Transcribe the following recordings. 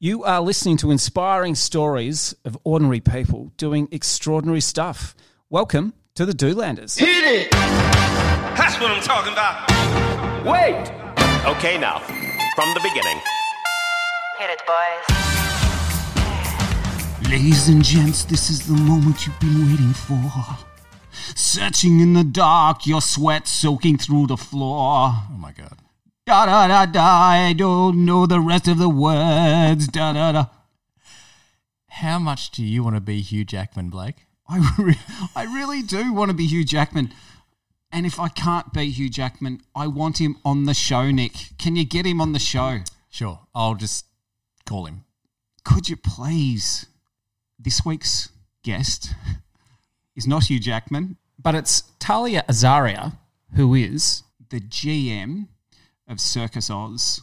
You are listening to inspiring stories of ordinary people doing extraordinary stuff. Welcome to the Doolanders. Hit it! That's what I'm talking about. Wait! Okay, now, from the beginning. Hit it, boys. Ladies and gents, this is the moment you've been waiting for. Searching in the dark, your sweat soaking through the floor. Oh my god. Da da da da, I don't know the rest of the words. Da da da. How much do you want to be Hugh Jackman, Blake? I, re- I really do want to be Hugh Jackman. And if I can't be Hugh Jackman, I want him on the show, Nick. Can you get him on the show? Sure, I'll just call him. Could you please? This week's guest is not Hugh Jackman, But it's Tahlia Azaria, who is the GM of Circus Oz.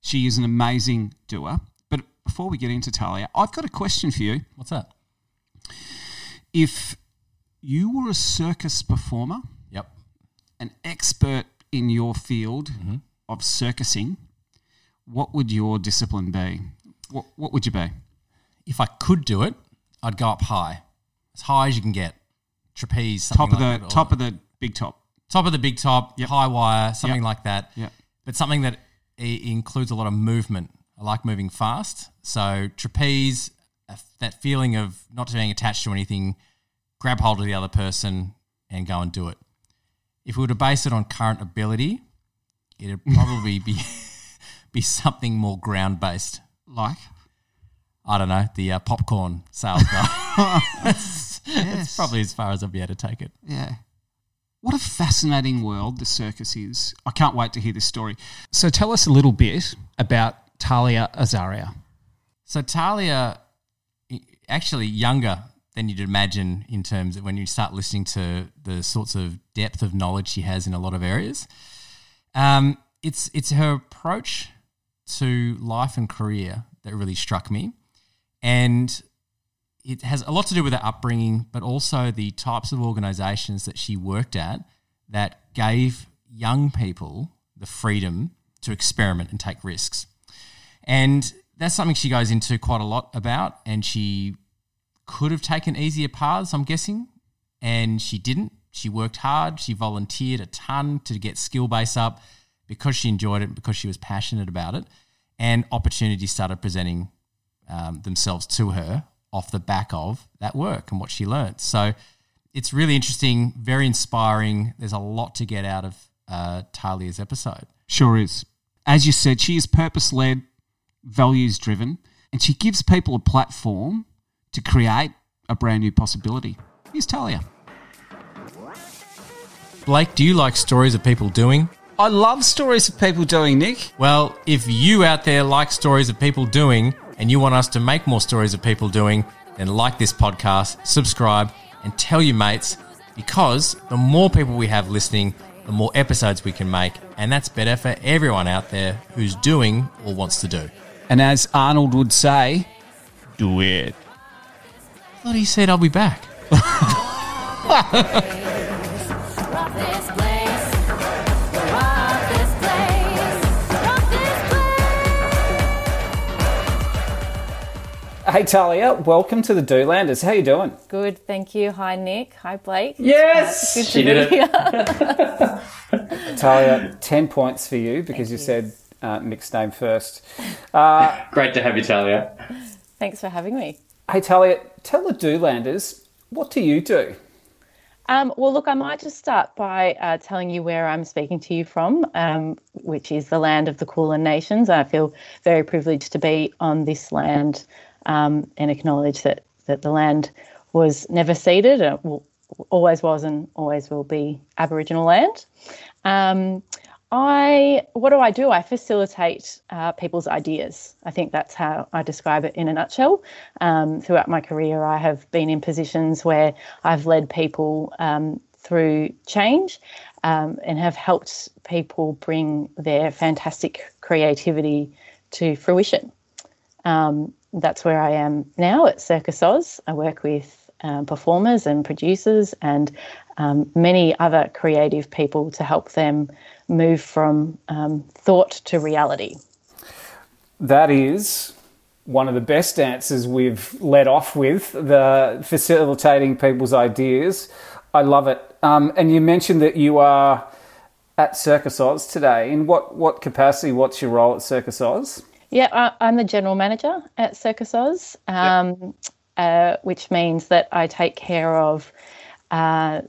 She is an amazing doer. But before we get into Tahlia, I've got a question for you. What's that? If you were a circus performer, Yep. an expert in your field mm-hmm. of circusing, what would your discipline be? What, what would you be? If I could do it, I'd go up high, as high as you can get. Trapeze, something Top of like the that, top of the big top. top of the big top, Yep. high wire, something Yep. like that. Yep. But something that includes a lot of movement. I like moving fast. So trapeze, that feeling of not being attached to anything, grab hold of the other person and go and do it. If we were to base it on current ability, it'd probably be be something more ground based. Like? I don't know, the uh, popcorn sales guy. That's Yes. probably as far as I'd be able to take it. Yeah. What a fascinating world the circus is. I can't wait to hear this story. So tell us a little bit about Tahlia Azaria. So Tahlia, actually younger than you'd imagine in terms of when you start listening to the sorts of depth of knowledge she has in a lot of areas. Um, it's it's her approach to life and career that really struck me, and it has a lot to do with her upbringing, but also the types of organisations that she worked at that gave young people the freedom to experiment and take risks. And that's something she goes into quite a lot about. And she could have taken easier paths, I'm guessing, and she didn't. She worked hard. She volunteered a ton to get skill base up because she enjoyed it, because she was passionate about it. And opportunities started presenting um, themselves to her off the back of that work and what she learned. So it's really interesting, very inspiring. There's a lot to get out of uh, Tahlia's episode. Sure is. As you said, she is purpose led, values driven, and she gives people a platform to create a brand new possibility. Here's Tahlia. Blake, do you like stories of people doing? I love stories of people doing, Nick. Well, if you out there like stories of people doing and you want us to make more stories of people doing, then like this podcast, subscribe, and tell your mates because the more people we have listening, the more episodes we can make. And that's better for everyone out there who's doing or wants to do. And as Arnold would say, do it. I thought he said I'll be back. Hey Tahlia, welcome to the Doolanders. How you doing? Good, thank you. Hi, Nick. Hi, Blake. Yes, Good to be here. Tahlia, ten points for you because you, said uh, Nick's name first. Great to have you, Tahlia. Thanks for having me. Hey Tahlia, tell the Doolanders what do you do? Um, well, look, I might just start by uh, telling you where I'm speaking to you from, um, which is the land of the Kulin Nations. I feel very privileged to be on this land um, and acknowledge that, that the land was never ceded, will, always was and always will be Aboriginal land. Um, I what do I do? I facilitate uh, people's ideas. I think that's how I describe it in a nutshell. Um, throughout my career, I have been in positions where I've led people um, through change um, and have helped people bring their fantastic creativity to fruition. Um, that's where I am now at Circus Oz. I work with um, performers and producers and um, many other creative people to help them move from um, thought to reality. That is one of the best answers we've led off with the facilitating people's ideas. I love it. Um, and you mentioned that you are at Circus Oz today. In what, what capacity? What's your role at Circus Oz? Yeah, I, I'm the general manager at Circus Oz, um, uh, which means that I take care of, uh,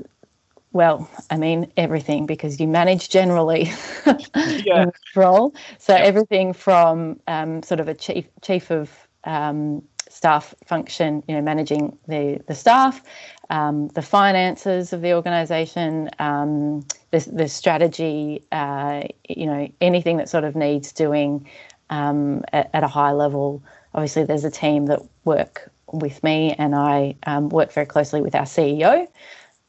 well, I mean everything because you manage generally Yeah. role. So everything from um, sort of a chief chief of um, staff function, you know, managing the the staff, um, the finances of the organisation, um, the the strategy, uh, you know, anything that sort of needs doing um, at, at a high level. Obviously, there's a team that work with me, and I um, work very closely with our CEO.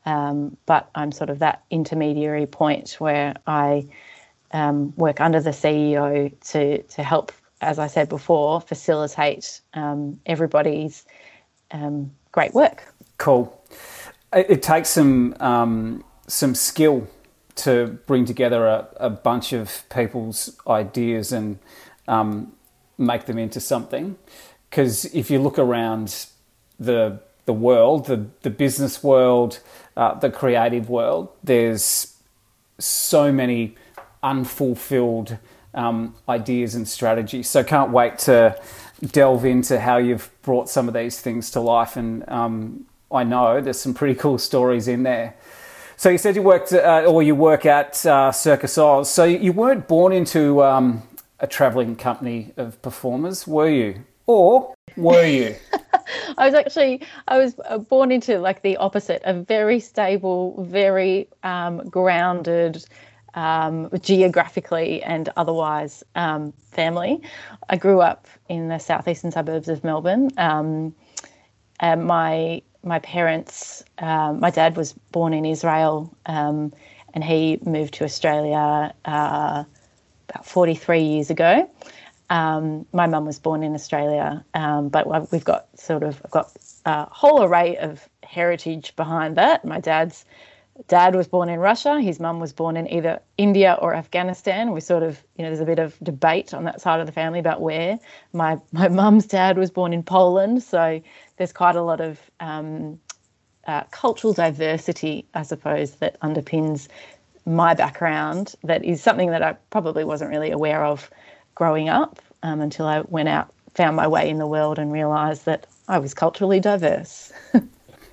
Um, but I'm sort of that intermediary point where I um, work under the CEO to to help, as I said before, facilitate um, everybody's great work. Cool. It, it takes some some skill to bring together a, a bunch of people's ideas and um, make them into something. Because if you look around the the world, the the business world, uh, the creative world, there's so many unfulfilled um, ideas and strategies. So can't wait to delve into how you've brought some of these things to life. And um, I know there's some pretty cool stories in there. So you said you worked uh, or you work at uh, Circus Oz. So you weren't born into um, a travelling company of performers, were you? Or were you? I was actually I was uh, born into like the opposite, a very stable, very um, grounded, um, geographically and otherwise um, family. I grew up in the southeastern suburbs of Melbourne. Um, and my my parents, um, my dad was born in Israel, um, and he moved to Australia uh, about 43 years ago. Um, my mum was born in Australia, um, but we've got sort of I've got a whole array of heritage behind that. My dad's dad was born in Russia. His mum was born in either India or Afghanistan. We sort of, you know, there's a bit of debate on that side of the family about where. My my mum's dad was born in Poland, so there's quite a lot of um, uh, cultural diversity, I suppose, that underpins my background. That is something that I probably wasn't really aware of growing up um, until I went out, found my way in the world, and realised that I was culturally diverse.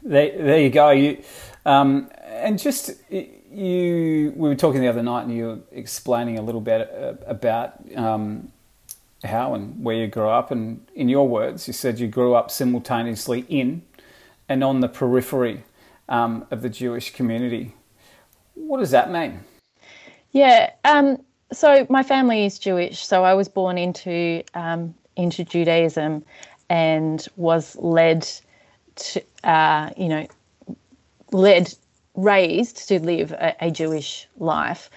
There, there you go. You, um, and just you, we were talking the other night, and you were explaining a little bit uh, about um, how and where you grew up. And in your words, you said you grew up simultaneously in and on the periphery um, of the Jewish community. What does that mean? Yeah. Um, so my family is Jewish. So I was born into um, into Judaism, and was led to, uh, you know, led, raised to live a, a Jewish life,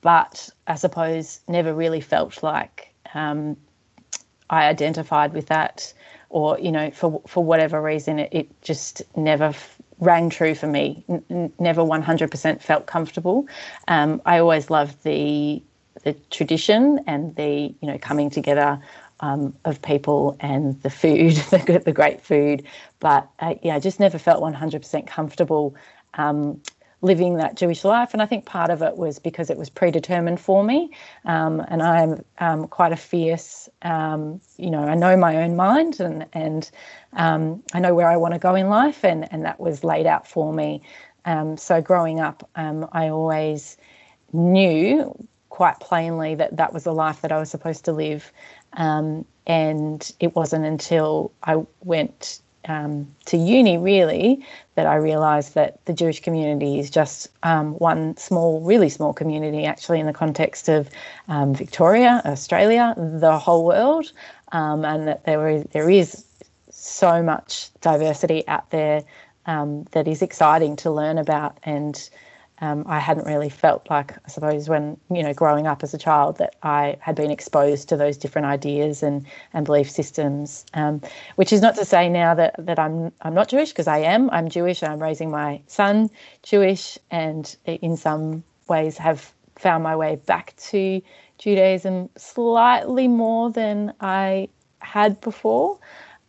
but I suppose never really felt like um, I identified with that, or you know, for for whatever reason, it, it just never rang true for me. N- never one hundred percent felt comfortable. Um, I always loved the the tradition and the you know coming together um, of people and the food, the, the great food, but uh, yeah, I just never felt one hundred percent comfortable. Um, living that Jewish life. And I think part of it was because it was predetermined for me. Um, and I'm um, quite a fierce, um, you know, I know my own mind and, and um, I know where I want to go in life. And, and that was laid out for me. Um, so growing up, um, I always knew quite plainly that that was the life that I was supposed to live. And it wasn't until I went um, to uni really that I realised that the Jewish community is just um, one small, really small community actually in the context of um, Victoria, Australia, the whole world, um, and that there is there is so much diversity out there um, that is exciting to learn about and. Um, I hadn't really felt like, I suppose, when you know, growing up as a child, that I had been exposed to those different ideas and, and belief systems. Um, which is not to say now that, that I'm I'm not Jewish because I am. I'm Jewish. I'm raising my son Jewish, and in some ways have found my way back to Judaism slightly more than I had before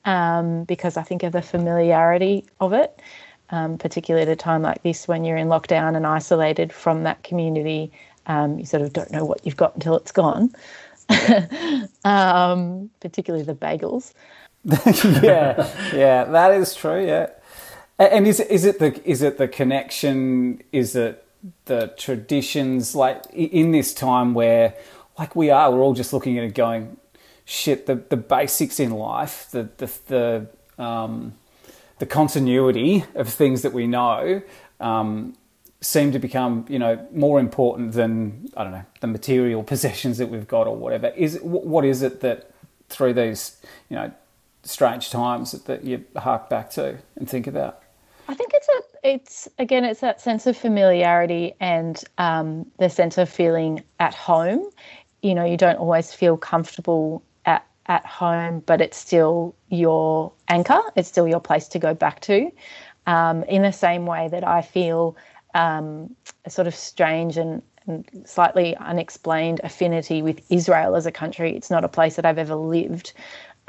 um, because I think of the familiarity of it, um, particularly at a time like this when you're in lockdown and isolated from that community. Um, you sort of don't know what you've got until it's gone, um, particularly the bagels. yeah, yeah, that is true. Yeah, and is is it the is it the connection? Is it the traditions? Like in this time where, like we are, we're all just looking at it, going, "Shit!" The the basics in life, the the the um, the continuity of things that we know. Um, seem to become, you know, more important than I don't know the material possessions that we've got or whatever. Is what is it that through these, you know, strange times that, that you hark back to and think about? I think it's a it's again it's that sense of familiarity and um, the sense of feeling at home. You know, you don't always feel comfortable at home, but it's still your anchor. It's still your place to go back to. Um, in the same way that I feel um, a sort of strange and, and slightly unexplained affinity with Israel as a country. It's not a place that I've ever lived,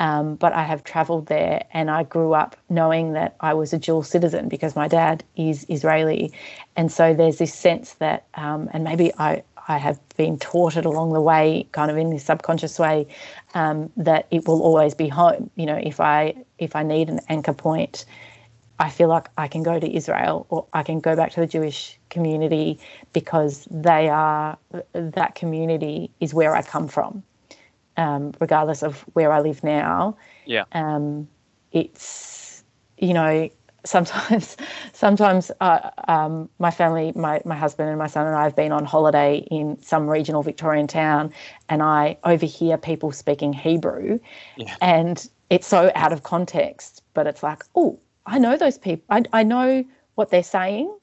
um, but I have travelled there and I grew up knowing that I was a dual citizen because my dad is Israeli. And so there's this sense that, um, and maybe I, I have been taught it along the way, kind of in this subconscious way, um, that it will always be home. You know, if I if I need an anchor point, I feel like I can go to Israel or I can go back to the Jewish community because they are that community is where I come from, um, regardless of where I live now. Yeah. Um, it's you know sometimes sometimes uh, um, my family, my my husband and my son and I have been on holiday in some regional Victorian town, and I overhear people speaking Hebrew, Yeah. and it's so out of context. But it's like, oh, I know those people. I I know what they're saying.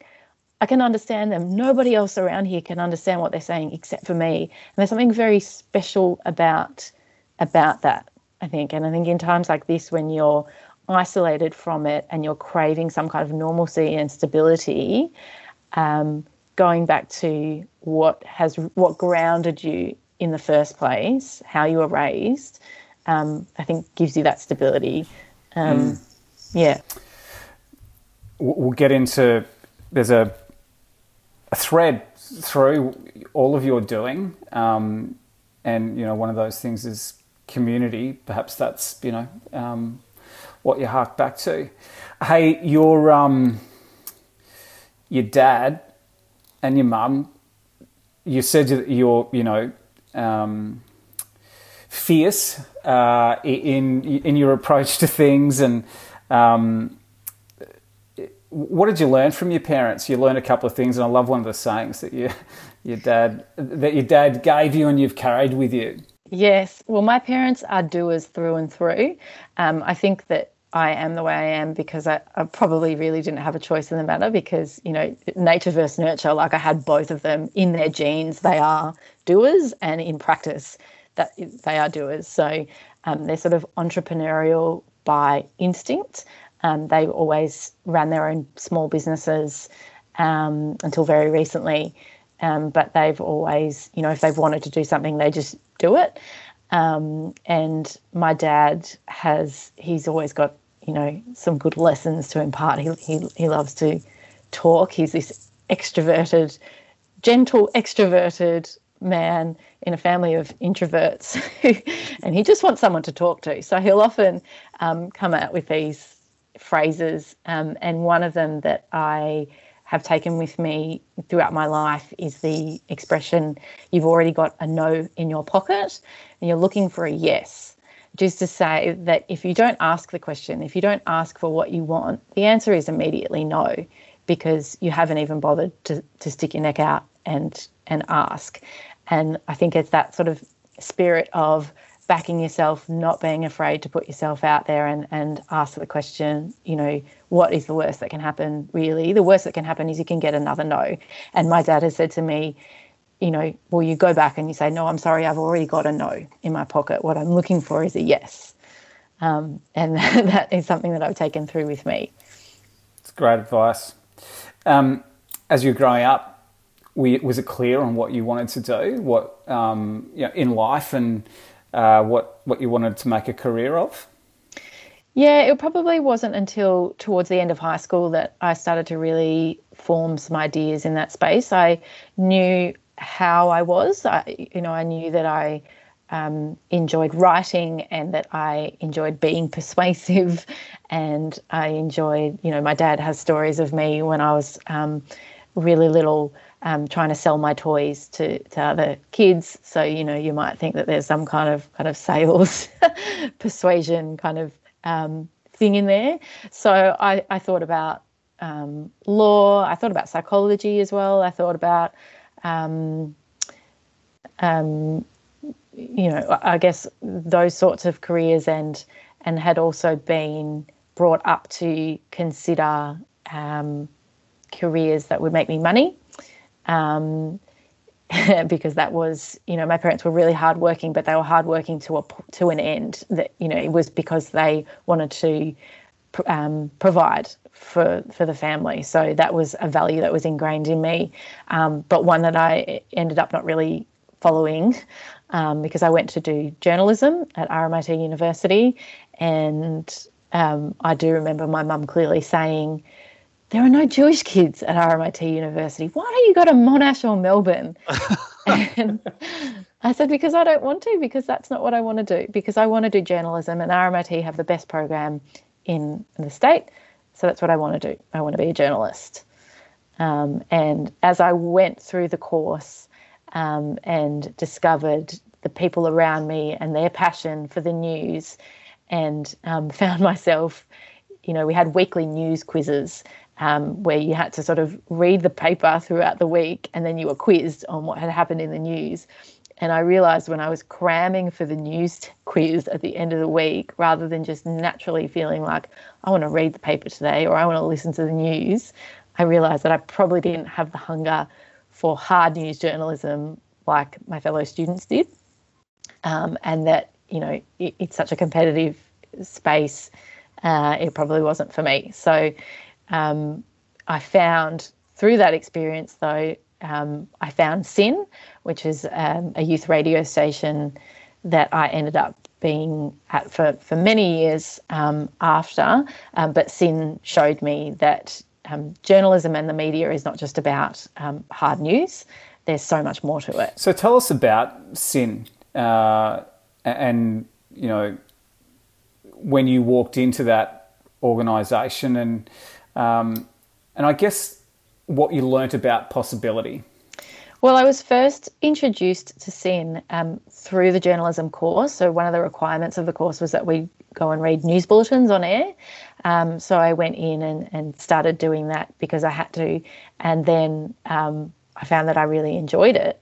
I can understand them. Nobody else around here can understand what they're saying except for me. And there's something very special about about that, I think. And I think in times like this, when you're isolated from it and you're craving some kind of normalcy and stability, um, going back to what has what grounded you in the first place, how you were raised, um, I think gives you that stability. Um, Yeah. We'll we'll get into. There's a a thread through all of your doing, um, and you know one of those things is community. Perhaps that's you know um, what you hark back to. Hey, your um, your dad and your mum. You said that you're you know um, fierce uh, in in your approach to things and. Um, what did you learn from your parents? You learned a couple of things, and I love one of the sayings that you, your dad that your dad gave you and you've carried with you. Yes. Well, my parents are doers through and through. Um, I think that I am the way I am because I, I probably really didn't have a choice in the matter because, you know, nature versus nurture, like I had both of them in their genes. They are doers and in practice that they are doers. So um, they're sort of entrepreneurial by instinct. Um, they always ran their own small businesses um, until very recently. Um, but they've always, you know, if they've wanted to do something, they just do it. Um, and my dad has, he's always got, you know, some good lessons to impart. He, he, he loves to talk. He's this extroverted, gentle, extroverted man in a family of introverts. and he just wants someone to talk to. So he'll often um, come out with these phrases. Um, and one of them that I have taken with me throughout my life is the expression you've already got a no in your pocket and you're looking for a yes. Just to say that if you don't ask the question, if you don't ask for what you want, the answer is immediately no, because you haven't even bothered to, to stick your neck out and and ask. And I think it's that sort of spirit of backing yourself, not being afraid to put yourself out there and, and ask the question, you know, what is the worst that can happen, really? The worst that can happen is you can get another no. And my dad has said to me, you know, well, you go back and you say, no, I'm sorry, I've already got a no in my pocket. What I'm looking for is a yes. Um, and that is something that I've taken through with me. It's great advice. Um, as you were growing up, was it clear on what you wanted to do, what um, you know, in life, and uh, what what you wanted to make a career of? Yeah, it probably wasn't until towards the end of high school that I started to really form some ideas in that space. I knew how I was. I, you know, I knew that I um, enjoyed writing and that I enjoyed being persuasive, and I enjoyed. You know, my dad has stories of me when I was um, really little. Um, trying to sell my toys to, to other kids, so you know you might think that there's some kind of kind of sales persuasion kind of um, thing in there. So I, I thought about um, law. I thought about psychology as well. I thought about, um, um, you know, I guess those sorts of careers, and and had also been brought up to consider um, careers that would make me money. Um, because that was, you know, my parents were really hardworking, but they were hardworking to a to an end. That you know, it was because they wanted to um, provide for for the family. So that was a value that was ingrained in me, um, but one that I ended up not really following um, because I went to do journalism at RMIT University, and um, I do remember my mum clearly saying there are no Jewish kids at RMIT University. Why don't you go to Monash or Melbourne? and I said, because I don't want to, because that's not what I want to do, because I want to do journalism and RMIT have the best program in, the state. So that's what I want to do. I want to be a journalist. Um, and as I went through the course um, and discovered the people around me and their passion for the news, and um, found myself, you know, we had weekly news quizzes um, where you had to sort of read the paper throughout the week and then you were quizzed on what had happened in the news. And I realized when I was cramming for the news quiz at the end of the week, rather than just naturally feeling like, I want to read the paper today or I want to listen to the news, I realized that I probably didn't have the hunger for hard news journalism like my fellow students did. Um, and that, you know, it, it's such a competitive space, uh, it probably wasn't for me. So um, I found through that experience, though, um, I found SYN, which is um, a youth radio station that I ended up being at for, for many years um, after. Um, but SYN showed me that um, journalism and the media is not just about um, hard news, there's so much more to it. So tell us about SYN uh, and, you know, when you walked into that organisation and and I guess what you learnt about possibility. Well, I was first introduced to SYN um, through the journalism course. So, one of the requirements of the course was that we go and read news bulletins on air. Um, so, I went in and, and started doing that because I had to. And then um, I found that I really enjoyed it.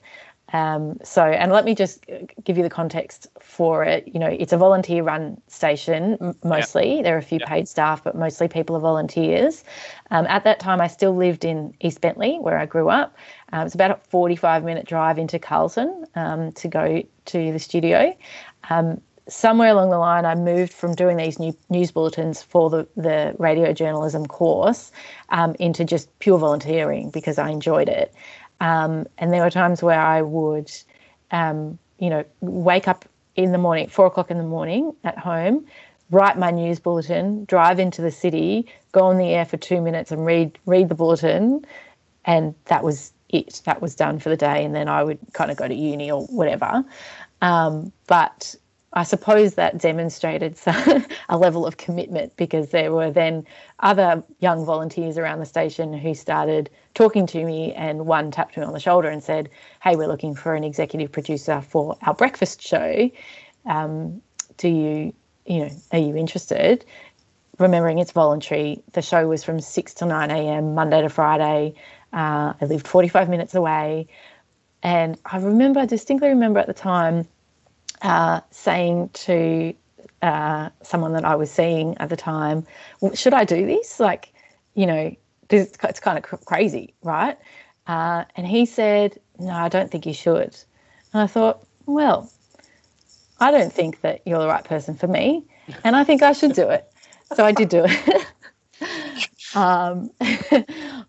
Um, so, and let me just give you the context for it. You know, it's a volunteer run station mostly. Yep. There are a few yep. paid staff, but mostly people are volunteers. Um, at that time, I still lived in East Bentley, where I grew up. Um, it's about a 45 minute drive into Carlton um, to go to the studio. Um, somewhere along the line, I moved from doing these new news bulletins for the, the radio journalism course um, into just pure volunteering because I enjoyed it. Um, and there were times where I would, um, you know, wake up in the morning, four o'clock in the morning at home, write my news bulletin, drive into the city, go on the air for two minutes and read read the bulletin, and that was it. That was done for the day, and then I would kind of go to uni or whatever. Um, but I suppose that demonstrated a level of commitment because there were then other young volunteers around the station who started talking to me, and one tapped me on the shoulder and said, "Hey, we're looking for an executive producer for our breakfast show. Um, do you, you know, are you interested?" Remembering it's voluntary, the show was from six to nine a.m. Monday to Friday. Uh, I lived forty-five minutes away, and I remember distinctly remember at the time uh, saying to uh, someone that I was seeing at the time, well, should I do this? Like, you know, it's, it's kind of cr- crazy, right? Uh, and he said, no, I don't think you should. And I thought, well, I don't think that you're the right person for me, and I think I should do it. So I did do it. um,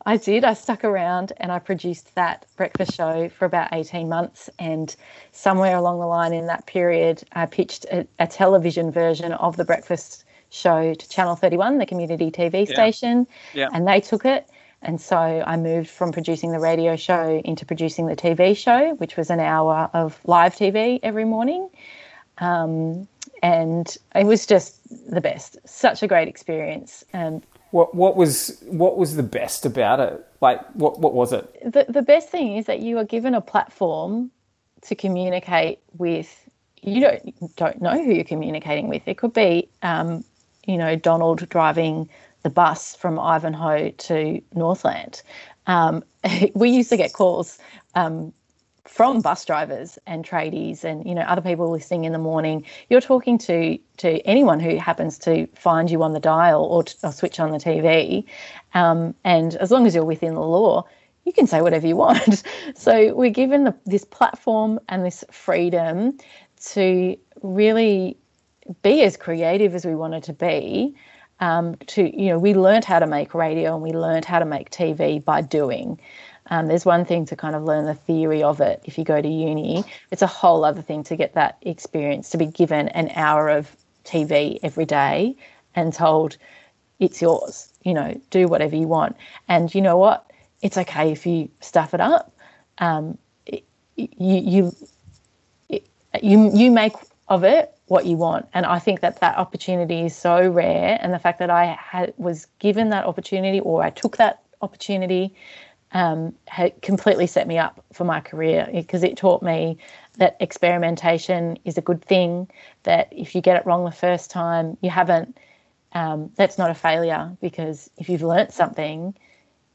I did. I stuck around and I produced that breakfast show for about 18 months. And somewhere along the line in that period, I pitched a, a television version of the breakfast show to Channel 31, the community TV station. Yeah. And they took it. And so I moved from producing the radio show into producing the TV show, which was an hour of live TV every morning. Um, and it was just the best. Such a great experience. And What what was what was the best about it? Like what what was it? the, the best thing is that you are given a platform to communicate with you don't don't know who you're communicating with it could be um, you know donald driving the bus from ivanhoe to northland um, we used to get calls um, from bus drivers and tradies and you know other people listening in the morning you're talking to to anyone who happens to find you on the dial or, or switch on the tv um, and as long as you're within the law you can say whatever you want. So we're given the, this platform and this freedom to really be as creative as we wanted to be um, to you know we learned how to make radio and we learned how to make tv by doing um, there's one thing to kind of learn the theory of it if you go to uni. It's a whole other thing to get that experience to be given an hour of tv every day and told it's yours you know do whatever you want. And you know what? It's okay if you stuff it up. Um, it- you you you you make of it what you want. And i think that that opportunity is so rare and the fact that i had was given that opportunity or i took that opportunity um, had completely set me up for my career because it taught me that experimentation is a good thing that if you get it wrong the first time you haven't um, that's not a failure because if you've learnt something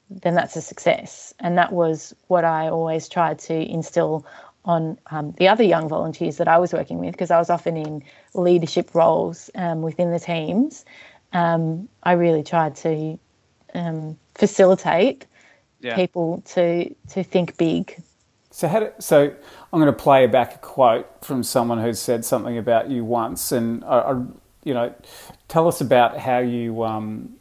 then that's a success. And that was what I always tried to instill on um, the other young volunteers that I was working with because I was often in leadership roles um, within the teams. Um, I really tried to um, facilitate Yeah. people to to think big. So how do, so I'm going to play back a quote from someone who said something about you once, and I, I, you know, tell us about how you um,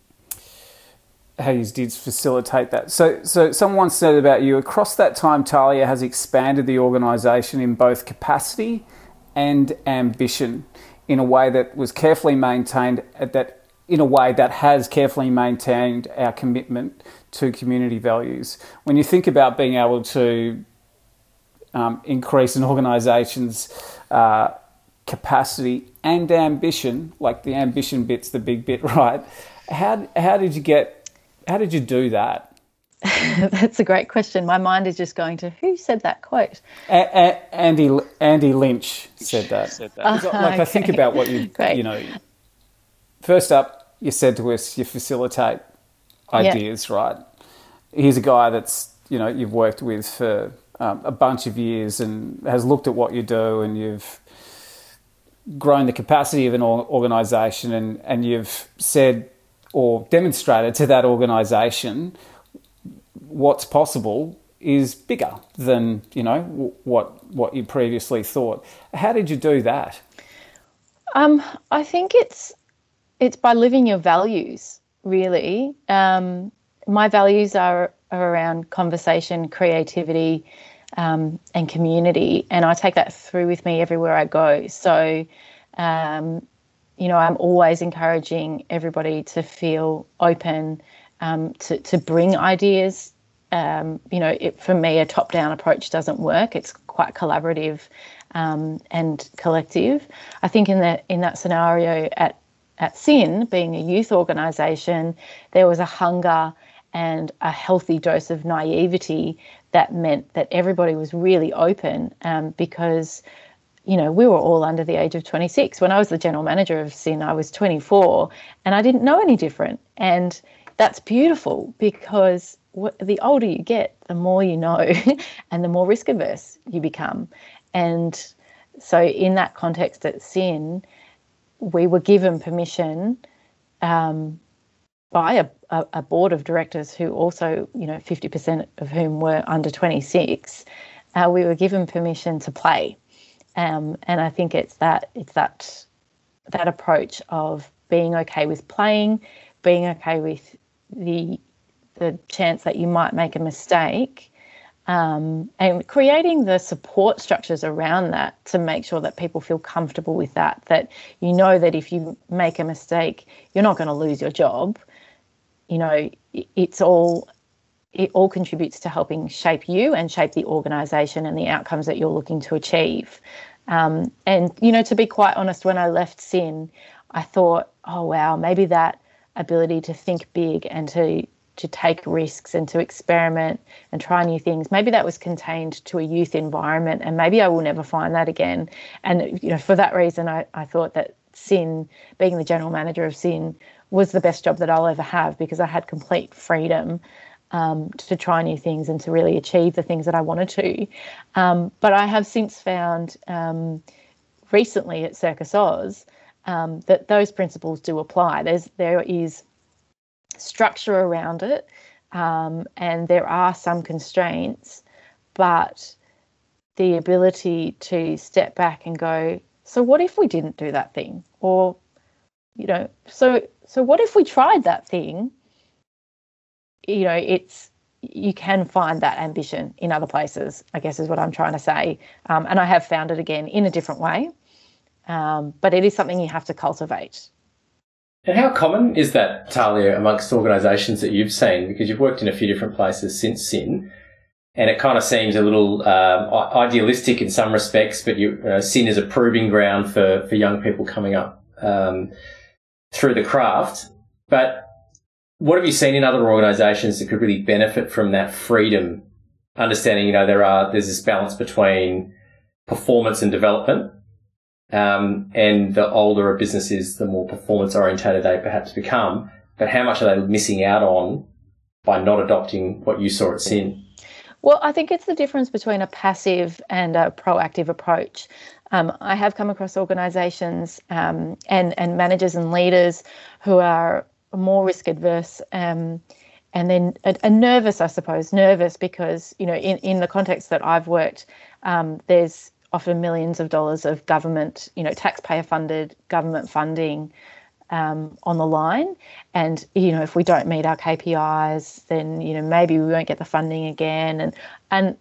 how you did facilitate that. So so someone once said about you across that time, Tahlia has expanded the organisation in both capacity and ambition in a way that was carefully maintained at that in a way that has carefully maintained our commitment to community values. When you think about being able to um, increase an organisation's uh, capacity and ambition, like the ambition bit's the big bit, right? How how did you get? How did you do that? That's a great question. My mind is just going to who said that quote? A- A- Andy Andy Lynch said that. Said that. 'Cause, like I think about what you Great. you know. First up, you said to us you facilitate ideas, right? Here's a guy that's you know you've worked with for um, a bunch of years and has looked at what you do, and you've grown the capacity of an organisation, and and you've said or demonstrated to that organisation what's possible is bigger than you know w- what what you previously thought. How did you do that? Um, I think it's it's by living your values, really. Um, my values are, are around conversation, creativity, um, and community, and I take that through with me everywhere I go. So, um, you know, I'm always encouraging everybody to feel open, um, to to bring ideas. Um, you know, it, for me, a top-down approach doesn't work. It's quite collaborative um, and collective. I think in that in that scenario at at SYN, being a youth organisation, there was a hunger and a healthy dose of naivety that meant that everybody was really open um, because you know, we were all under the age of 26. When I was the general manager of SYN, I was 24 and I didn't know any different. And that's beautiful because the older you get, the more you know and the more risk averse you become. And so, in that context at SYN, we were given permission um, by a, a, board of directors who also, you know, 50% of whom were under 26. Uh, we were given permission to play. Um, and I think it's that it's that that approach of being okay with playing, being okay with the the chance that you might make a mistake um, and creating the support structures around that to make sure that people feel comfortable with that that you know that if you make a mistake you're not going to lose your job. You know it's all it all contributes to helping shape you and shape the organization and the outcomes that you're looking to achieve. Um, and you know to be quite honest when i left SYN i thought oh wow maybe that ability to think big and to to take risks and to experiment and try new things. Maybe that was contained to a youth environment, and maybe I will never find that again. And you know, for that reason, I, I thought that SYN, being the general manager of SYN, was the best job that I'll ever have because I had complete freedom um, to try new things and to really achieve the things that I wanted to. Um, but I have since found um, recently at Circus Oz um, that those principles do apply. There's there is structure around it, um, and there are some constraints, but the ability to step back and go, so what if we didn't do that thing, or you know, so so what if we tried that thing? You know, it's you can find that ambition in other places. I guess is what I'm trying to say, um, and I have found it again in a different way. Um, but it is something you have to cultivate. And how common is that, Tahlia, amongst organisations that you've seen? Because you've worked in a few different places since SYN, and it kind of seems a little um, idealistic in some respects, but you, uh, SYN is a proving ground for, for young people coming up um, through the craft. But what have you seen in other organisations that could really benefit from that freedom? Understanding, you know, there are there's this balance between performance and development, um, and the older a business is, the more performance orientated they perhaps become. But how much are they missing out on by not adopting what you saw at SYN? Well, I think it's the difference between a passive and a proactive approach. Um, I have come across organisations um, and and managers and leaders who are more risk adverse. Um, and then a, nervous, I suppose, nervous because you know, in, in the context that I've worked, um, there's often millions of dollars of government, you know, taxpayer funded government funding um, on the line. And, you know, if we don't meet our KPIs, then, you know, maybe we won't get the funding again. And, and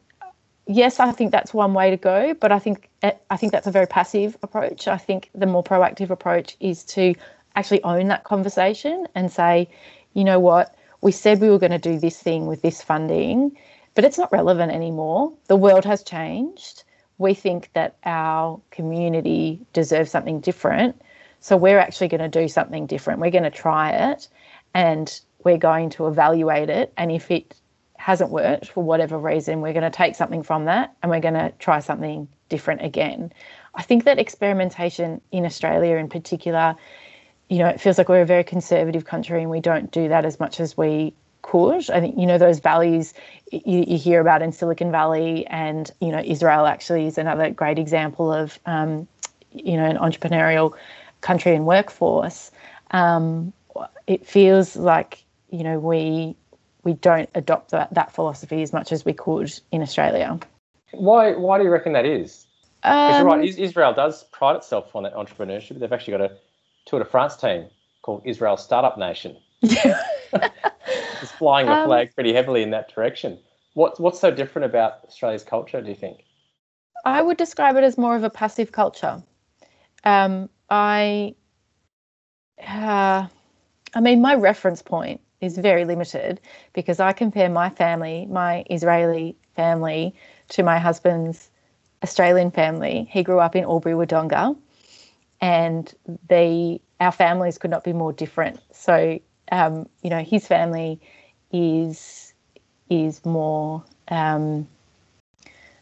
yes, I think that's one way to go, but I think, I think that's a very passive approach. I think the more proactive approach is to actually own that conversation and say, you know what, we said we were going to do this thing with this funding, but it's not relevant anymore. The world has changed we think that our community deserves something different. So we're actually going to do something different. We're going to try it and we're going to evaluate it. And if it hasn't worked for whatever reason, we're going to take something from that and we're going to try something different again. I think that experimentation in Australia in particular, you know, it feels like we're a very conservative country and we don't do that as much as we could. I think, you know, those values you, you, hear about in Silicon Valley and, you know, Israel actually is another great example of, um, you know, an entrepreneurial country and workforce. Um, it feels like, you know, we we don't adopt that, that philosophy as much as we could in Australia. Why why do you reckon that is? Because um, you're right, um, Israel does pride itself on that entrepreneurship. They've actually got a Tour de France team called Israel Startup Nation. Yeah. It's flying the um, flag pretty heavily in that direction. What's what's so different about Australia's culture? Do you think? I would describe it as more of a passive culture. Um, I, uh, I mean, my reference point is very limited because I compare my family, my Israeli family, to my husband's Australian family. He grew up in Albury Wodonga, and the our families could not be more different. So um, you know, his family is is more. Um,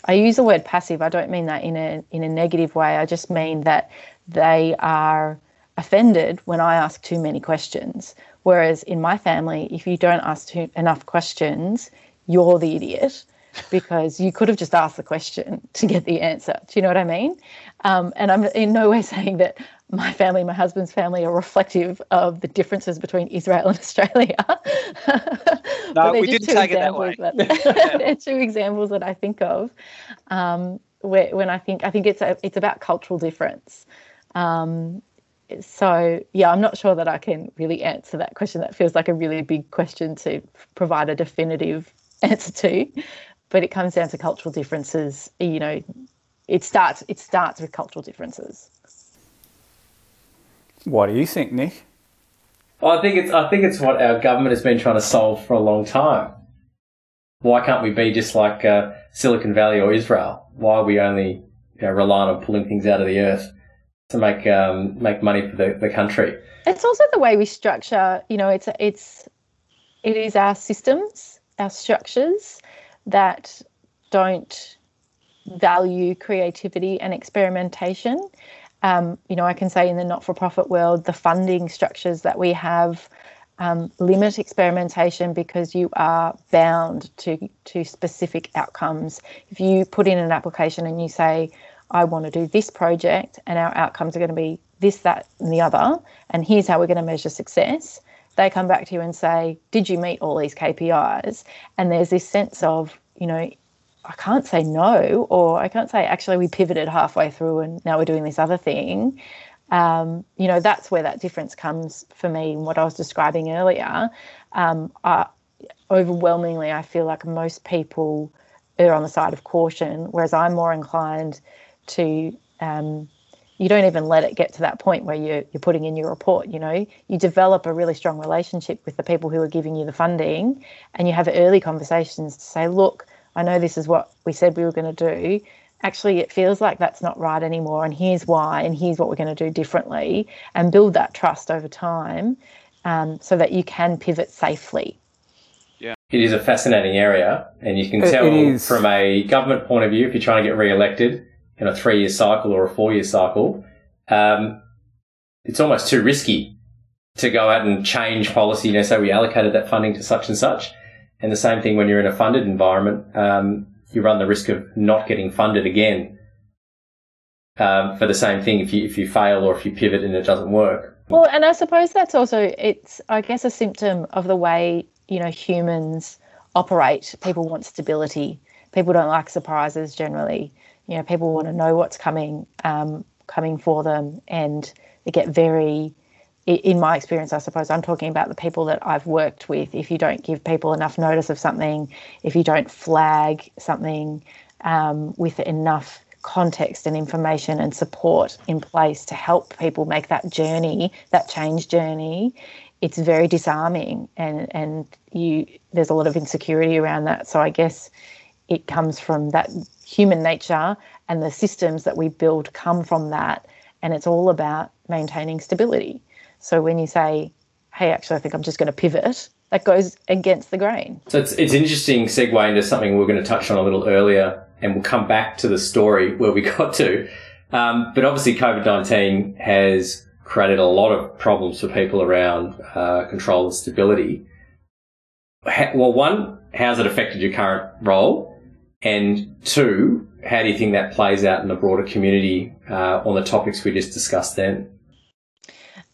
I use the word passive. I don't mean that in a in a negative way. I just mean that they are offended when I ask too many questions. Whereas in my family, if you don't ask too, enough questions, you're the idiot because you could have just asked the question to get the answer. Do you know what I mean? Um, and I'm in no way saying that my family, my husband's family, are reflective of the differences between Israel and Australia. no, we didn't take it that way. That, they're two examples that I think of um, where, when I think I think it's a, it's about cultural difference. Um, so yeah, I'm not sure that I can really answer that question. That feels like a really big question to provide a definitive answer to, but it comes down to cultural differences. You know, it starts it starts with cultural differences. What do you think, Nick? Well, I think it's I think it's what our government has been trying to solve for a long time. Why can't we be just like uh, Silicon Valley or Israel? Why are we only you know, relying on pulling things out of the earth to make um, make money for the, the country? It's also the way we structure. You know, it's it's it is our systems, our structures that don't value creativity and experimentation. Um, you know, I can say in the not-for-profit world, the funding structures that we have um, limit experimentation because you are bound to to specific outcomes. If you put in an application and you say, "I want to do this project," and our outcomes are going to be this, that, and the other, and here's how we're going to measure success, they come back to you and say, "Did you meet all these KPIs?" And there's this sense of, you know, I can't say no, or I can't say actually we pivoted halfway through and now we're doing this other thing um, you know, that's where that difference comes for me in what I was describing earlier. Um, I, overwhelmingly, I feel like most people are on the side of caution, whereas I'm more inclined to. Um, you don't even let it get to that point where you're, you're putting in your report. You know, you develop a really strong relationship with the people who are giving you the funding, and you have early conversations to say, "Look, I know this is what we said we were going to do. Actually it feels like that's not right anymore and here's why and here's what we're going to do differently and build that trust over time um, so that you can pivot safely. Yeah. It is a fascinating area and you can tell from a government point of view if you're trying to get re-elected in a three-year cycle or a four-year cycle um, it's almost too risky to go out and change policy you know say we allocated that funding to such and such and the same thing when you're in a funded environment um, you run the risk of not getting funded again um, for the same thing if you if you fail or if you pivot and it doesn't work. Well, and I suppose that's also it's I guess a symptom of the way you know humans operate. People want stability. People don't like surprises generally. You know, people want to know what's coming um, coming for them, and they get very in my experience, I suppose I'm talking about the people that I've worked with. If you don't give people enough notice of something, if you don't flag something um, with enough context and information and support in place to help people make that journey, that change journey, it's very disarming and and you there's a lot of insecurity around that. So I guess it comes from that human nature and the systems that we build come from that and it's all about maintaining stability. So when you say, hey, actually, I think I'm just going to pivot, that goes against the grain. So it's, it's interesting segue into something we are going to touch on a little earlier, and we'll come back to the story where we got to. Um, but obviously, COVID 19 has created a lot of problems for people around uh, control and stability. Well, one, how's it affected your current role? And two, how do you think that plays out in the broader community uh, on the topics we just discussed then?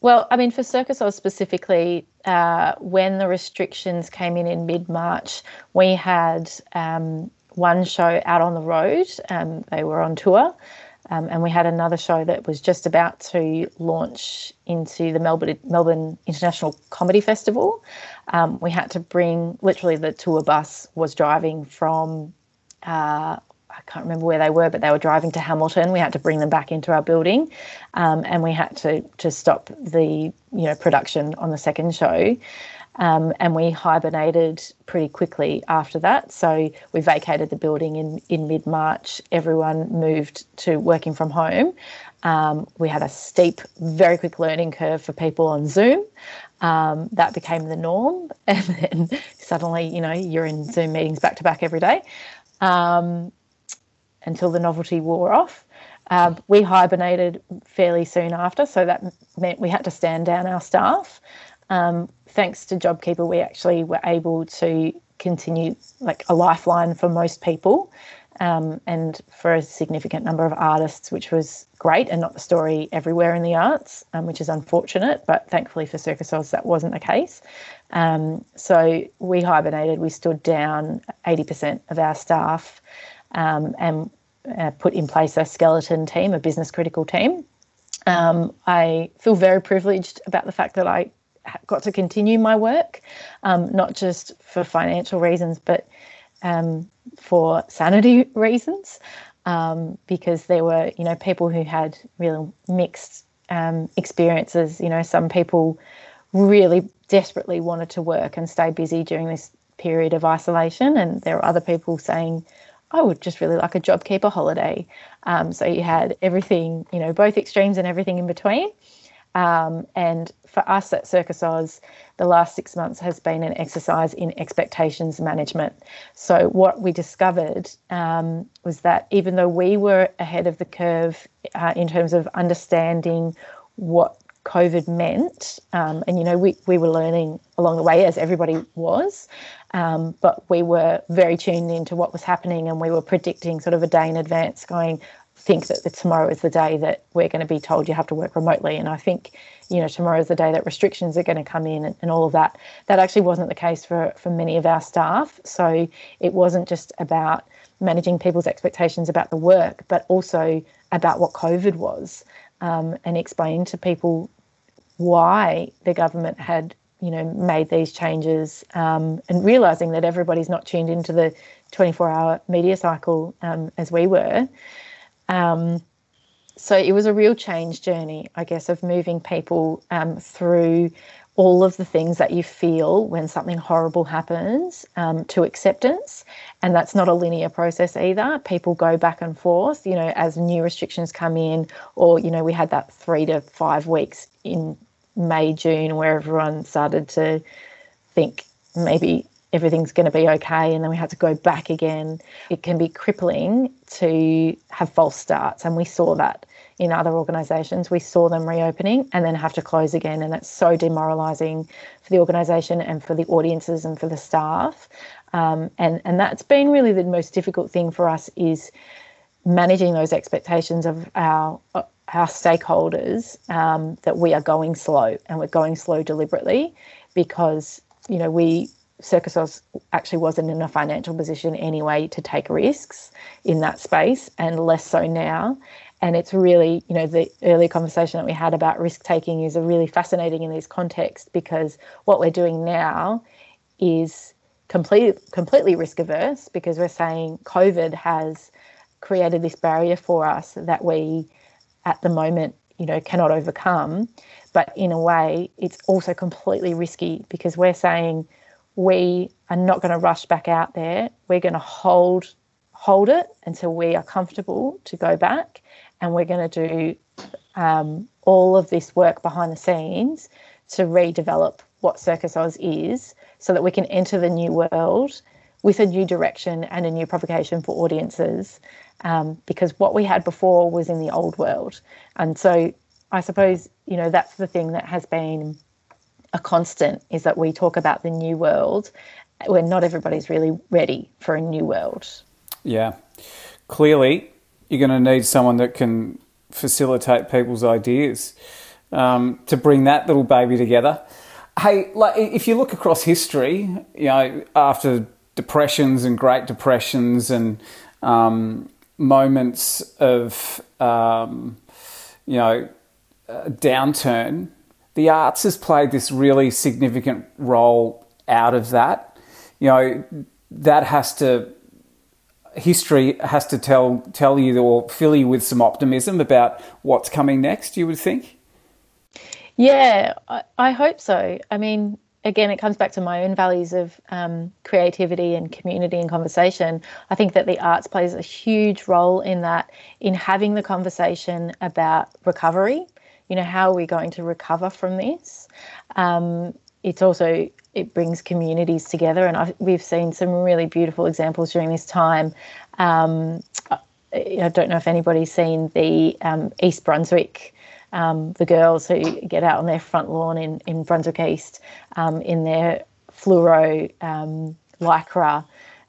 Well, I mean, for Circus Oz specifically, uh, when the restrictions came in in mid March, we had um, one show out on the road. Um, they were on tour. Um, and we had another show that was just about to launch into the Melbourne Melbourne International Comedy Festival. Um, we had to bring literally the tour bus was driving from uh, I can't remember where they were, but they were driving to Hamilton. We had to bring them back into our building, um, and we had to to stop the you know production on the second show. Um, and we hibernated pretty quickly after that. So we vacated the building in, in mid March. Everyone moved to working from home. Um, we had a steep, very quick learning curve for people on Zoom. Um, that became the norm. And then suddenly, you know, you're in Zoom meetings back to back every day. Um, until the novelty wore off. Uh, we hibernated fairly soon after, so that meant we had to stand down our staff. Um, thanks to JobKeeper, we actually were able to continue like a lifeline for most people um, and for a significant number of artists, which was great and not the story everywhere in the arts, um, which is unfortunate. But thankfully for Circus Oz, that wasn't the case. Um, so we hibernated, we stood down 80% of our staff um, and uh, put in place a skeleton team, a business critical team. Um, I feel very privileged about the fact that I got to continue my work, um, not just for financial reasons, but um, for sanity reasons, um, because there were, you know, people who had really mixed um, experiences. You know, some people really desperately wanted to work and stay busy during this period of isolation, and there were other people saying, I would just really like a JobKeeper holiday. Um, so you had everything, you know, both extremes and everything in between. Um, and for us at Circus Oz, the last six months has been an exercise in expectations management. So, what we discovered um, was that even though we were ahead of the curve uh, in terms of understanding what COVID meant, um, and you know, we, we were learning along the way as everybody was, um, but we were very tuned into what was happening and we were predicting sort of a day in advance, going, think that the tomorrow is the day that we're going to be told you have to work remotely. And I think, you know, tomorrow is the day that restrictions are going to come in and, and, all of that. That actually wasn't the case for, for many of our staff. So it wasn't just about managing people's expectations about the work, but also about what COVID was um, and explaining to people why the government had you know made these changes um, and realizing that everybody's not tuned into the 24 hour media cycle um, as we were. Um, so it was a real change journey, I guess, of moving people um, through all of the things that you feel when something horrible happens um, to acceptance. And that's not a linear process either. People go back and forth, you know, as new restrictions come in, or, you know, we had that three to five weeks in May, June, where everyone started to think maybe everything's going to be okay and then we had to go back again it can be crippling to have false starts and we saw that in other organisations we saw them reopening and then have to close again and that's so demoralising for the organisation and for the audiences and for the staff um, and and that's been really the most difficult thing for us is managing those expectations of our our stakeholders um, that we are going slow and we're going slow deliberately because you know we Circus Oz actually wasn't in a financial position anyway to take risks in that space, and less so now. And it's really, you know, the early conversation that we had about risk taking is a really fascinating in this context because what we're doing now is completely completely risk averse because we're saying COVID has created this barrier for us that we at the moment, you know, cannot overcome. But in a way, it's also completely risky because we're saying we are not going to rush back out there. We're going to hold hold it until we are comfortable to go back, and we're going to do um, all of this work behind the scenes to redevelop what Circus Oz is, so that we can enter the new world with a new direction and a new provocation for audiences. Um, because what we had before was in the old world, and so I suppose you know that's the thing that has been a constant is that we talk about the new world when not everybody's really ready for a new world. Yeah. Clearly, you're going to need someone that can facilitate people's ideas um, to bring that little baby together. Hey, like if you look across history, you know, after depressions and great depressions and um, moments of, um, you know, downturn, the arts has played this really significant role out of that. You know, that has to history has to tell tell you or fill you with some optimism about what's coming next. You would think. Yeah, I, I hope so. I mean, again, it comes back to my own values of um, creativity and community and conversation. I think that the arts plays a huge role in that, in having the conversation about recovery you know, how are we going to recover from this? Um, it's also it brings communities together, and I've, we've seen some really beautiful examples during this time. Um, I don't know if anybody's seen the um, East Brunswick. Um, the girls who get out on their front lawn in, in Brunswick East um, in their fluoro um, lycra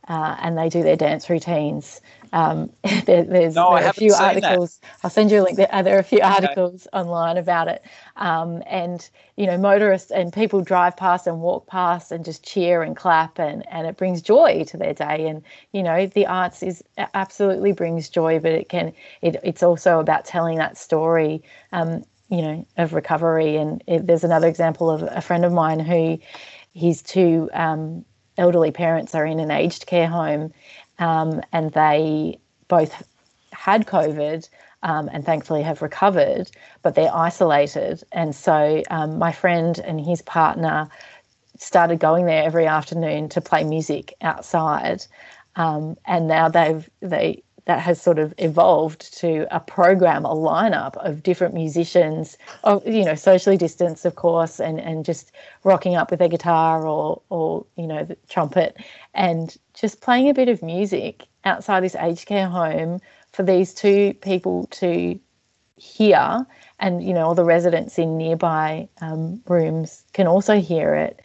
uh, and they do their dance routines. Um, there, there's, no, there a few articles. That. I'll send you a link. There, there are a few articles okay. online about it. Um, and you know, motorists and people drive past and walk past and just cheer and clap, and and it brings joy to their day. And you know, the arts is absolutely brings joy, but it can. It, it's also about telling that story. Um, you know, of recovery. And it, there's another example of a friend of mine who his two um, elderly parents are in an aged care home um, and they both had COVID um, and thankfully have recovered, but they're isolated. And so um, my friend and his partner started going there every afternoon to play music outside. Um, and now they've they that has sort of evolved to a program, a lineup of different musicians, of, you know, socially distanced, of course, and, and just rocking up with their guitar or, or, you know, the trumpet and just playing a bit of music outside this aged care home for these two people to hear. And, you know, all the residents in nearby um, rooms can also hear it.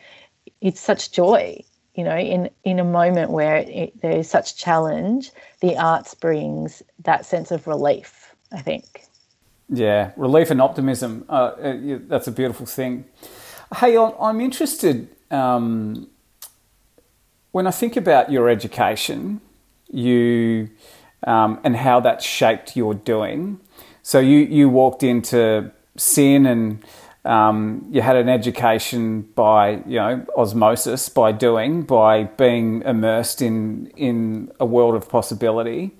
It's such joy you know, in, in a moment where it, there is such challenge, the arts brings that sense of relief, I think. Yeah, relief and optimism. Uh, uh that's a beautiful thing. Hey, I'm interested um, when I think about your education, you um, and how that shaped your doing. So you you walked into SYN and um, you had an education by you know osmosis, by doing, by being immersed in in a world of possibility,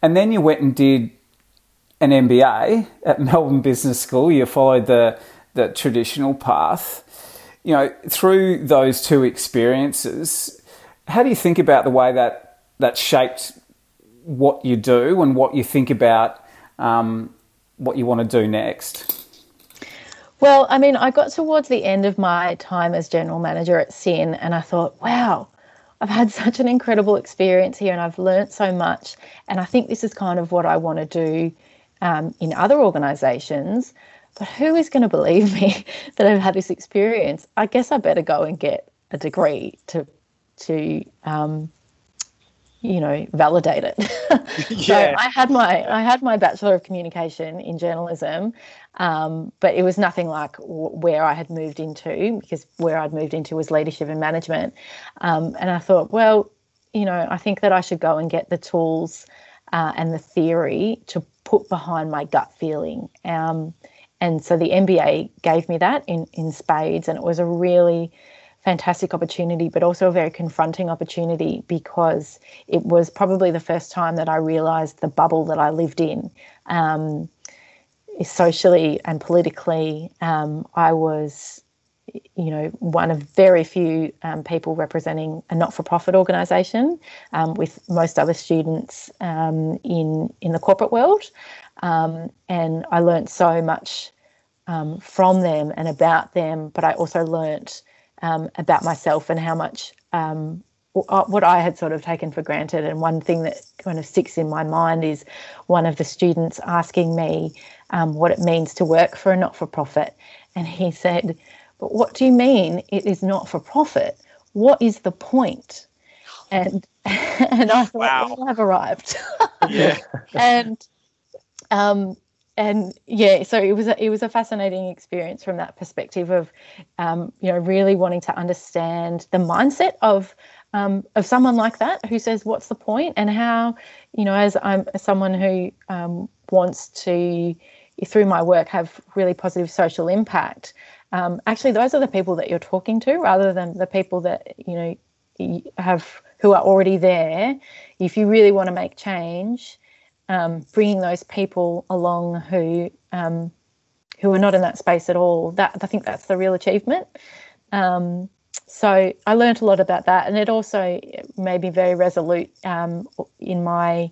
and then you went and did an MBA at Melbourne Business School. You followed the the traditional path. You know, through those two experiences, how do you think about the way that that shaped what you do and what you think about um, what you want to do next? Well, I mean, I got towards the end of my time as general manager at SYN and I thought, wow, I've had such an incredible experience here and I've learnt so much. And I think this is kind of what I want to do um, in other organisations. But who is going to believe me that I've had this experience? I guess I better go and get a degree to to um, you know validate it yeah. so i had my i had my bachelor of communication in journalism um, but it was nothing like w- where i had moved into because where i'd moved into was leadership and management um, and i thought well you know i think that i should go and get the tools uh, and the theory to put behind my gut feeling um, and so the mba gave me that in in spades and it was a really fantastic opportunity, but also a very confronting opportunity because it was probably the first time that I realized the bubble that I lived in. Um, socially and politically, um, I was, you know, one of very few um, people representing a not-for-profit organisation, um, with most other students um, in in the corporate world, um, and I learned so much from them and about them. But I also learnt um, about myself and how much um, uh, what I had sort of taken for granted. And one thing that kind of sticks in my mind is one of the students asking me um, what it means to work for a not for profit. And he said, But what do you mean it is not for profit? What is the point? And and I thought, wow. well, I've arrived. yeah. and um, and yeah, so it was a, it was a fascinating experience from that perspective of, um, you know, really wanting to understand the mindset of um, of someone like that who says, "What's the point?" and how, you know, as I'm someone who um, wants to, through my work, have really positive social impact. Um, actually, those are the people that you're talking to, rather than the people that you know have who are already there. If you really want to make change, um, bringing those people along who um, who are not in that space at all. That I think that's the real achievement. Um, so I learned a lot about that, and it also made me very resolute um, in my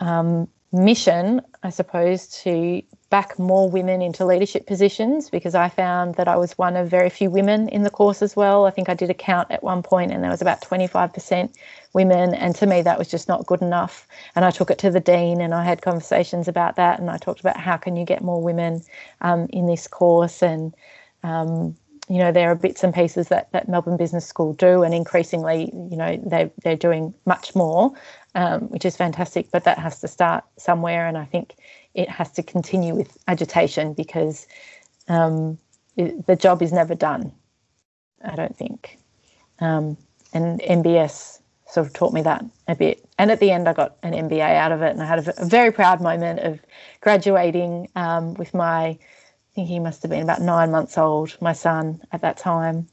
um, mission, I suppose, to back more women into leadership positions because I found that I was one of very few women in the course as well. I think I did a count at one point and there was about 25% women, and to me, that was just not good enough. And I took it to the dean and I had conversations about that, and I talked about how can you get more women um, in this course and um, you know, there are bits and pieces that, that Melbourne Business School do, and increasingly, you know, they they're doing much more, um, which is fantastic. But that has to start somewhere, and I think it has to continue with agitation because um, it, the job is never done. I don't think, um, and MBS sort of taught me that a bit. And at the end, I got an MBA out of it, and I had a, a very proud moment of graduating um, with my I think he must have been about nine months old, my son at that time.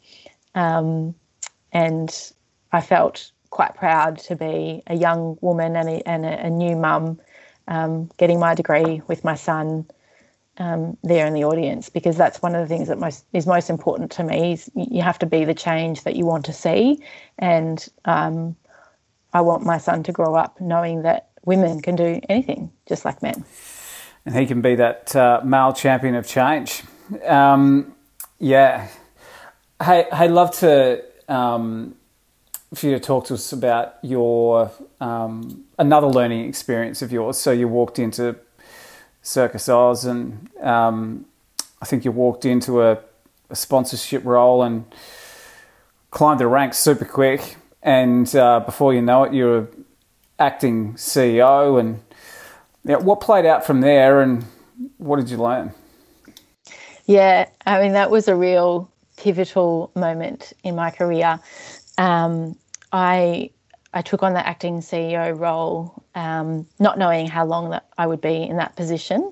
Um, and I felt quite proud to be a young woman and a, and a, a new mum um, getting my degree with my son um, there in the audience because that's one of the things that most is most important to me is you have to be the change that you want to see and um, I want my son to grow up knowing that women can do anything just like men and he can be that uh, male champion of change. Um, yeah. Hey, hey, love to um, for you to talk to us about your um, another learning experience of yours. So you walked into Circus Oz, and um, I think you walked into a, a, sponsorship role and climbed the ranks super quick. And uh, before you know it, you're acting CEO and yeah, what played out from there, and what did you learn? Yeah, I mean that was a real pivotal moment in my career. Um, I I took on the acting CEO role, um, not knowing how long that I would be in that position,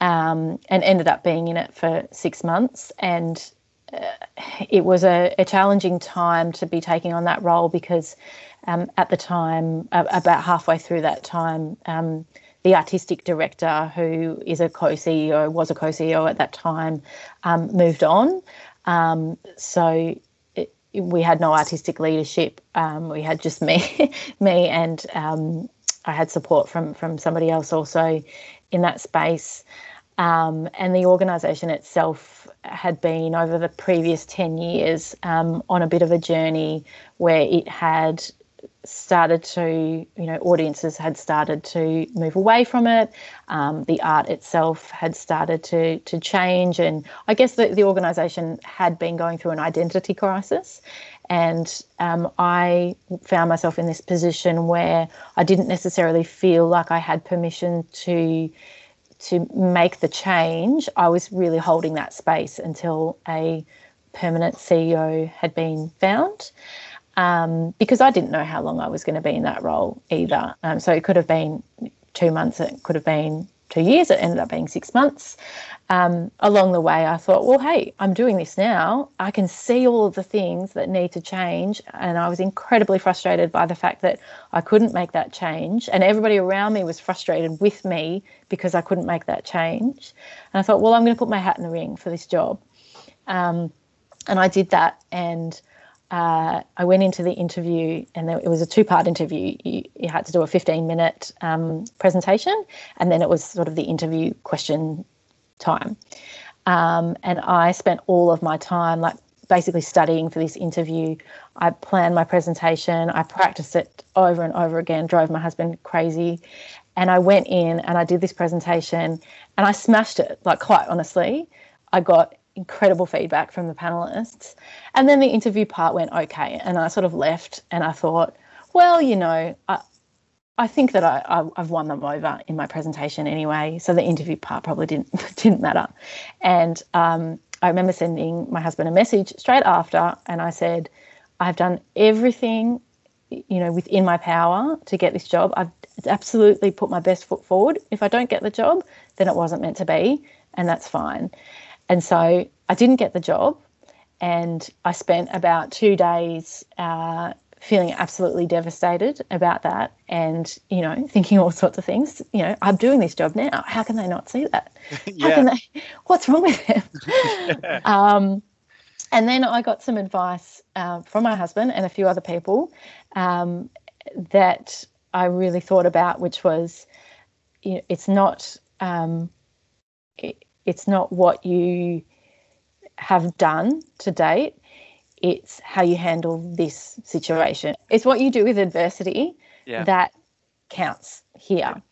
um, and ended up being in it for six months. And uh, it was a, a, challenging time to be taking on that role because um, at the time, uh, about halfway through that time, um, the artistic director, who is a co CEO, was a co CEO at that time, um, moved on. Um, so we had no artistic leadership. Um, we had just me, me, and um, I had support from from somebody else also in that space. Um, and the organisation itself had been over the previous 10 years um, on a bit of a journey where it had started to, you know, audiences had started to move away from it. Um, the art itself had started to to change, and I guess the, the organisation had been going through an identity crisis. And um, I found myself in this position where I didn't necessarily feel like I had permission to to make the change. I was really holding that space until a permanent CEO had been found um, because I didn't know how long I was going to be in that role either. Um, so it could have been two months, it could have been two years, it ended up being six months. Um, along the way, I thought, well, hey, I'm doing this now. I can see all of the things that need to change. And I was incredibly frustrated by the fact that I couldn't make that change. And everybody around me was frustrated with me because I couldn't make that change. And I thought, well, I'm going to put my hat in the ring for this job. Um, and I did that. And uh, I went into the interview, and there, it was a two-part interview. You, you, had to do a 15-minute um, presentation, and then it was sort of the interview question time. Um, and I spent all of my time, like basically studying for this interview. I planned my presentation. I practiced it over and over again. Drove my husband crazy, and I went in and I did this presentation, and I smashed it. Like quite honestly, I got incredible feedback from the panelists. And then the interview part went okay. And I sort of left and I thought, well, you know, I, I think that I, I, have won them over in my presentation anyway. So the interview part probably didn't didn't matter. And um, I remember sending my husband a message straight after, and I said, I've done everything, you know, within my power to get this job. I've absolutely put my best foot forward. If I don't get the job, then it wasn't meant to be, and that's fine. And so I didn't get the job, and I spent about two days uh, feeling absolutely devastated about that, and you know, thinking all sorts of things. You know, I'm doing this job now. How can they not see that? yeah. How can they? What's wrong with them? yeah. um, and then I got some advice uh, from my husband and a few other people um, that I really thought about, which was, you know, it's not. Um, it, it's not what you have done to date, it's how you handle this situation. It's what you do with adversity yeah. that counts here.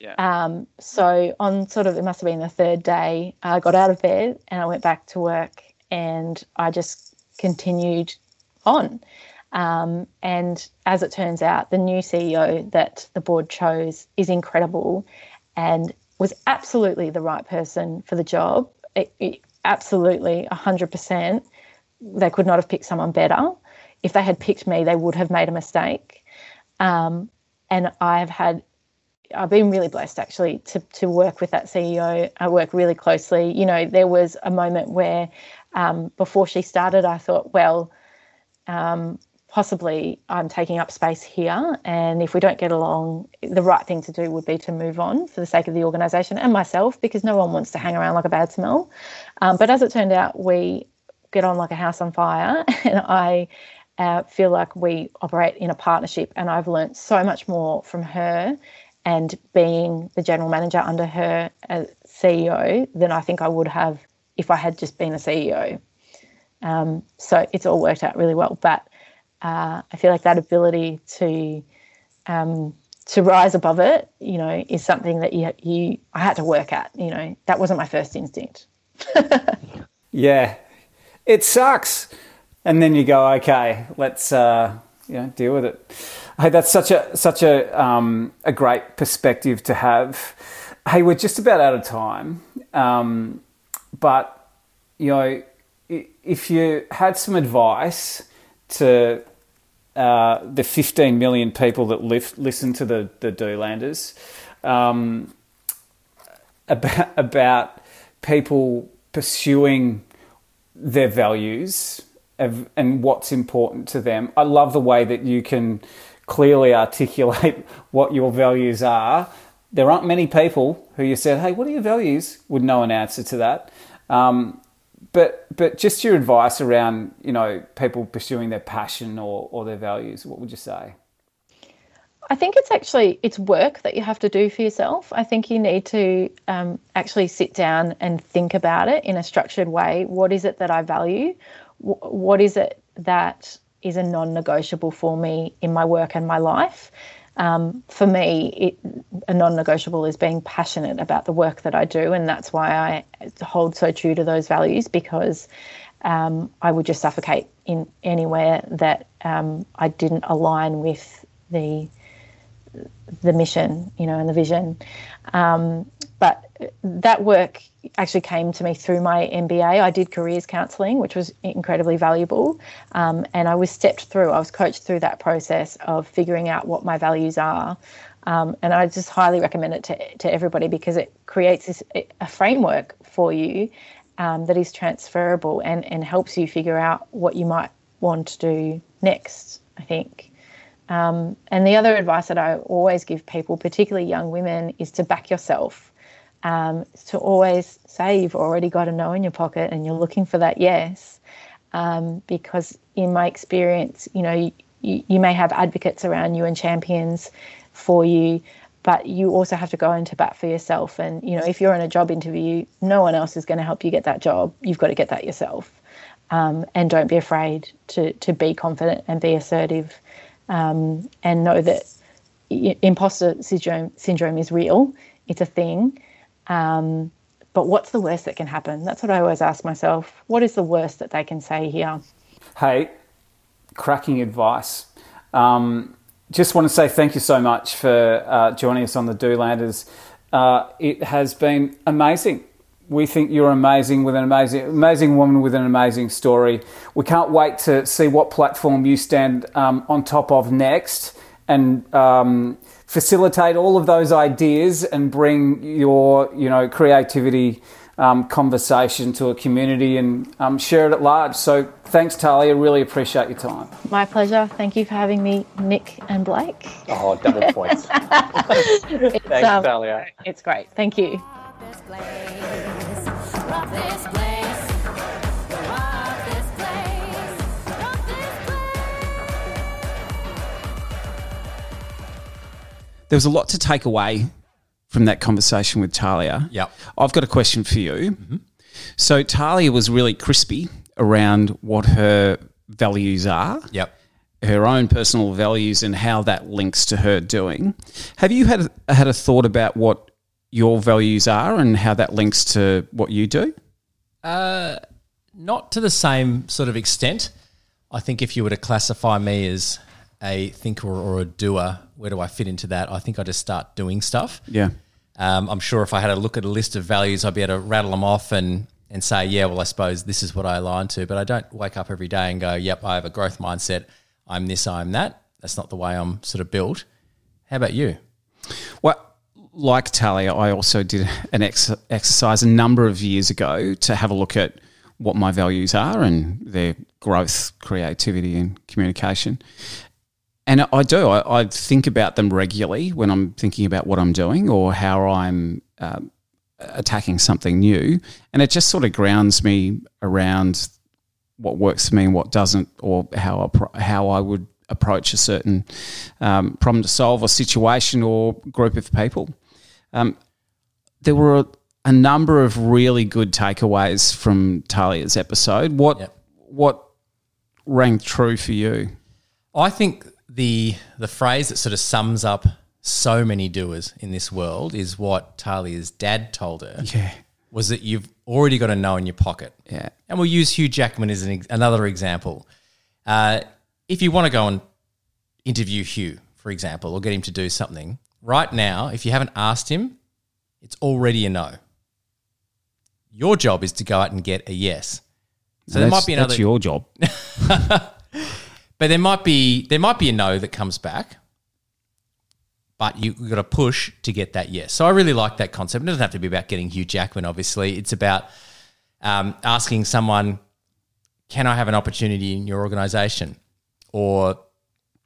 Yeah. Um, so on sort of it must have been the third day, I got out of bed and I went back to work and I just continued on. Um, and as it turns out, the new CEO that the board chose is incredible and was absolutely the right person for the job. It, it, absolutely, 100%. They could not have picked someone better. If they had picked me, they would have made a mistake. Um, and I've had, I've been really blessed actually to, to work with that CEO. I work really closely. You know, there was a moment where um, before she started, I thought, well, um, possibly I'm taking up space here. And if we don't get along, the right thing to do would be to move on for the sake of the organisation and myself, because no one wants to hang around like a bad smell. Um, but as it turned out, we get on like a house on fire. And I uh, feel like we operate in a partnership. And I've learned so much more from her and being the general manager under her as CEO than I think I would have if I had just been a CEO. Um, so it's all worked out really well. But uh, I feel like that ability to um, to rise above it, you know, is something that you you I had to work at. You know, that wasn't my first instinct. yeah, it sucks, and then you go, okay, let's uh, you know deal with it. Hey, that's such a such a um, a great perspective to have. Hey, we're just about out of time, um, but you know, if you had some advice to uh, the 15 million people that live, listen to the the Doolanders um, about about people pursuing their values and what's important to them. I love the way that you can clearly articulate what your values are. There aren't many people who you said, "Hey, what are your values?" would know an answer to that. Um, but but just your advice around you know people pursuing their passion or, or their values what would you say? I think it's actually it's work that you have to do for yourself. I think you need to um, actually sit down and think about it in a structured way. What is it that i value? What is it that is a non-negotiable for me in my work and my life um, for me, it, a non negotiable is being passionate about the work that I do. And that's why I hold so true to those values because um, I would just suffocate in anywhere that um, I didn't align with the the mission, you know, and the vision. Um, but that work actually came to me through my MBA. I did careers counselling, which was incredibly valuable. Um, and I was stepped through, I was coached through that process of figuring out what my values are. Um, and I just highly recommend it to, to everybody because it creates this, a framework for you um, that is transferable and, and helps you figure out what you might want to do next, I think. Um, and the other advice that I always give people, particularly young women, is to back yourself um, to always say you've already got a no in your pocket and you're looking for that yes. Um, because in my experience, you know, you, you may have advocates around you and champions for you, but you also have to go into bat for yourself. And, you know, if you're in a job interview, no one else is going to help you get that job. You've got to get that yourself. Um, and don't be afraid to, to be confident and be assertive um, and know that imposter syndrome, syndrome is real. It's a thing. Um, but what's the worst that can happen? That's what I always ask myself. What is the worst that they can say here? Hey, cracking advice. Um, just want to say thank you so much for uh, joining us on the Doolanders. Uh, it has been amazing. We think you're amazing with an amazing, amazing woman with an amazing story. We can't wait to see what platform you stand um, on top of next and um, facilitate all of those ideas and bring your you know creativity um, conversation to a community and um, share it at large. So thanks, Tahlia. Really appreciate your time. My pleasure. Thank you for having me, Nick and Blake. Oh, double points. thanks, um, Tahlia. It's great. Thank you. There was a lot to take away from that conversation with Tahlia. Yep. I've got a question for you. Mm-hmm. So Tahlia was really crispy around what her values are. Yep. Her own personal values and how that links to her doing. Have you had had a thought about what your values are and how that links to what you do? Uh, not to the same sort of extent. I think if you were to classify me as a thinker or a doer, where do I fit into that? I think I just start doing stuff. Yeah. Um, I'm sure if I had a look at a list of values, I'd be able to rattle them off and and say, yeah, well, I suppose this is what I align to. But I don't wake up every day and go, yep, I have a growth mindset. I'm this, I'm that. That's not the way I'm sort of built. How about you? Well, like Tahlia, I also did an ex- exercise a number of years ago to have a look at what my values are and their growth, creativity, and communication. And I do. I, I think about them regularly when I'm thinking about what I'm doing or how I'm um, attacking something new. And it just sort of grounds me around what works for me and what doesn't, or how I, how I would approach a certain um, problem to solve or situation or group of people. Um, there were a, a, number of really good takeaways from Tahlia's episode. What yep. what rang true for you? I think the the phrase that sort of sums up so many doers in this world is what Tahlia's dad told her. Yeah. Was that you've already got a no in your pocket. Yeah. And we'll use Hugh Jackman as an, another example. Uh, if you want to go and interview Hugh, for example, or get him to do something, right now, if you haven't asked him, it's already a no. Your job is to go out and get a yes. So there might be another. That's your job. but there might be there might be a no that comes back, but you, have got to push to get that yes. So I really like that concept. It doesn't have to be about getting Hugh Jackman. Obviously, it's about um, asking someone, "Can I have an opportunity in your organisation?" or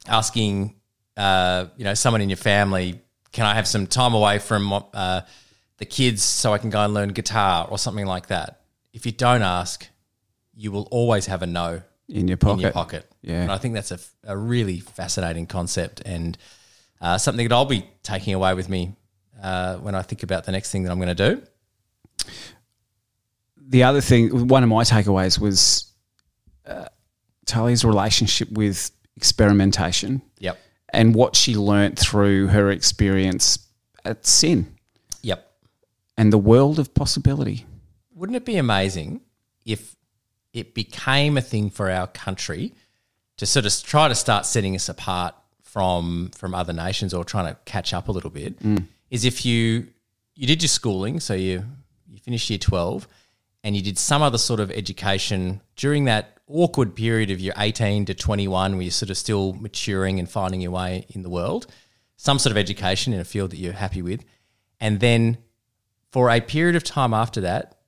asking, uh, you know, someone in your family, "Can I have some time away from uh, the kids so I can go and learn guitar?" or something like that. If you don't ask, you will always have a no in your pocket. In your pocket. Yeah, and I think that's a, a really fascinating concept and uh, something that I'll be taking away with me uh, when I think about the next thing that I'm going to do. The other thing, one of my takeaways was uh, Tahlia's relationship with experimentation. Yep. And what she learnt through her experience at SYN. Yep. And the world of possibility. Wouldn't it be amazing if it became a thing for our country to sort of try to start setting us apart from from other nations or trying to catch up a little bit mm. is if you you did your schooling, so you you finished year twelve, and you did some other sort of education during that awkward period of your eighteen to twenty one, where you're sort of still maturing and finding your way in the world, some sort of education in a field that you're happy with, and then for a period of time after that,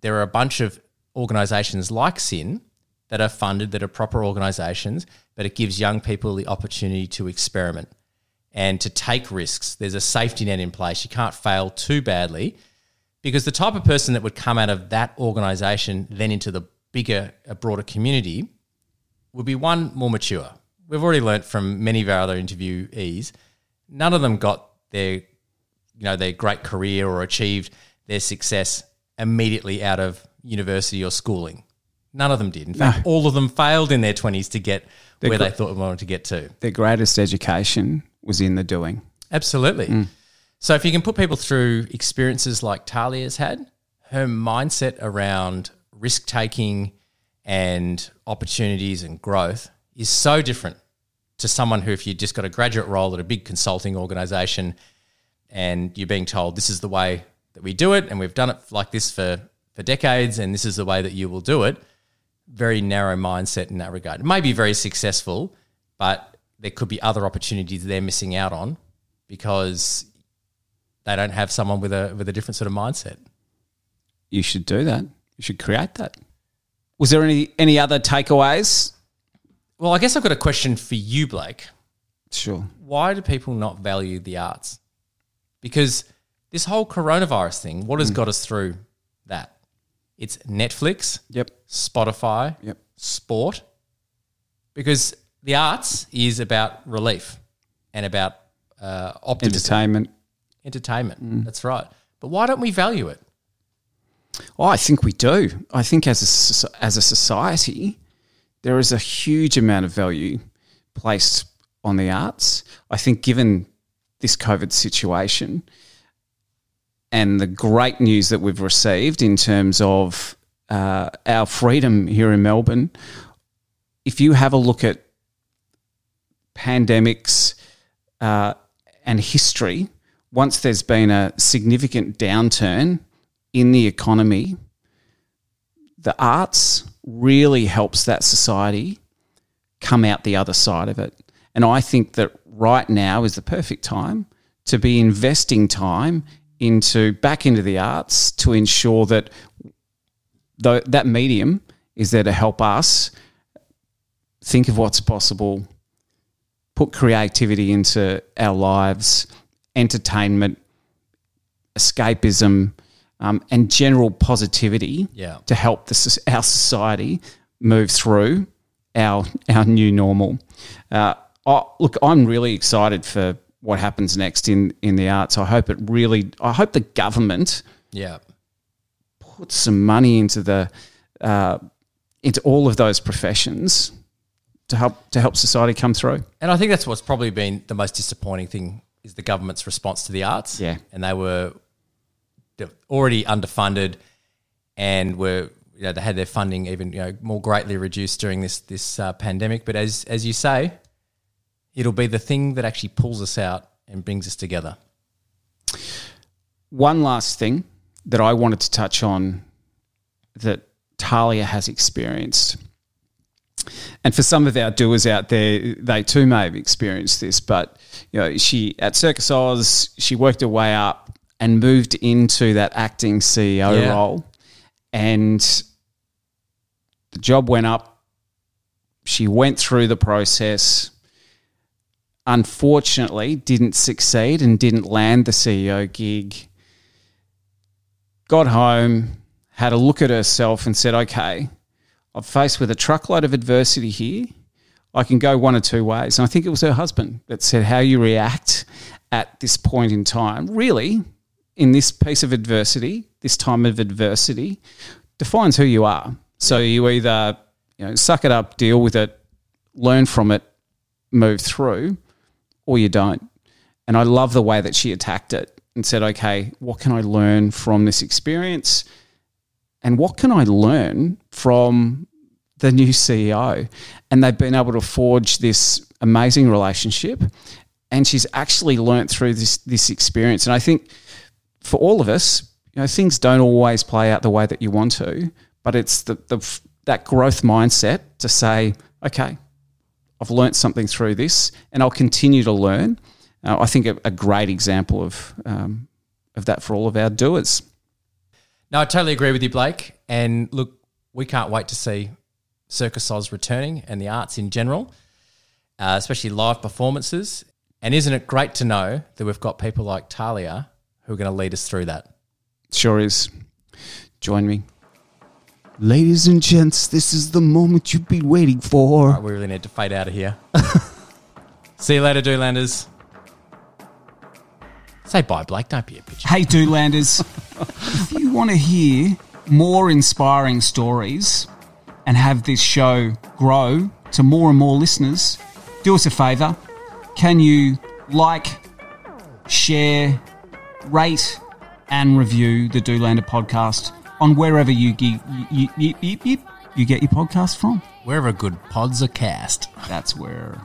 there are a bunch of organisations like SYN that are funded, that are proper organisations, but it gives young people the opportunity to experiment and to take risks. There's a safety net in place. You can't fail too badly because the type of person that would come out of that organisation then into the bigger, broader community would be one more mature. We've already learnt from many of our other interviewees, none of them got their, you know, their great career or achieved their success immediately out of university or schooling. None of them did. In fact, no. all of them failed in their 20s to get their where gr- they thought they wanted to get to. Their greatest education was in the doing. Absolutely. Mm. So if you can put people through experiences like Tahlia's had, her mindset around risk taking and opportunities and growth is so different to someone who, if you just got a graduate role at a big consulting organization and you're being told this is the way that we do it and we've done it like this for, for decades and this is the way that you will do it – very narrow mindset in that regard. It may be very successful, but there could be other opportunities they're missing out on because they don't have someone with a with a different sort of mindset. You should do that. You should create that. Was there any any other takeaways? Well, I guess I've got a question for you, Blake. Sure. Why do people not value the arts? Because this whole coronavirus thing, what has mm. got us through? It's Netflix, yep, Spotify, yep, sport. Because the arts is about relief and about uh, optimism. Entertainment. Entertainment. Mm. That's right. But why don't we value it? Oh, I think we do. I think as a, as a society, there is a huge amount of value placed on the arts. I think given this COVID situation, and the great news that we've received in terms of uh, our freedom here in Melbourne, if you have a look at pandemics uh, and history, once there's been a significant downturn in the economy, the arts really helps that society come out the other side of it. And I think that right now is the perfect time to be investing time into back into the arts to ensure that th- that medium is there to help us think of what's possible, put creativity into our lives, entertainment, escapism, um, and general positivity Yeah. to help the, our society move through our our new normal. Uh, oh, look, I'm really excited for what happens next in in the arts. I hope it really. I hope the government Yeah. put some money into the uh, into all of those professions to help to help society come through. And I think that's what's probably been the most disappointing thing is the government's response to the arts. Yeah. And they were already underfunded and were you know, they had their funding even you know more greatly reduced during this this uh, pandemic. But as as you say, it'll be the thing that actually pulls us out and brings us together. One last thing that I wanted to touch on that Tahlia has experienced. And for some of our doers out there, they too may have experienced this. But you know, she at Circus Oz, she worked her way up and moved into that acting CEO Yeah. role, and the job went up. She went through the process. Unfortunately, didn't succeed and didn't land the CEO gig. Got home, had a look at herself, and said, "Okay, I'm faced with a truckload of adversity here. I can go one or two ways. And I think it was her husband that said, How you react at this point in time, really, in this piece of adversity, this time of adversity, defines who you are. So you either you know, suck it up, deal with it, learn from it, move through, or you don't. And I love the way that she attacked it and said, Okay, what can I learn from this experience? and what can I learn from the new CEO? And they've been able to forge this amazing relationship. And she's actually learnt through this this experience. And I think for all of us, you know, things don't always play out the way that you want to, but it's the, the that growth mindset to say, okay, I've learnt something through this, and I'll continue to learn. Uh, I think a, a great example of um, of that for all of our doers. No, I totally agree with you, Blake. And look, we can't wait to see Circus Oz returning and the arts in general, uh, especially live performances. And isn't it great to know that we've got people like Tahlia who are going to lead us through that? Sure is. Join me. Ladies and gents, this is the moment you've been waiting for. Right, we really need to fade out of here. see you later, Doolanders. Say bye, Blake. Don't be a bitch. Hey, Doolanders, if you want to hear more inspiring stories and have this show grow to more and more listeners, do us a favour. Can you like, share, rate, and review the Doolander podcast on wherever you, you, you, you, you, get your podcast from? Wherever good pods are cast. That's where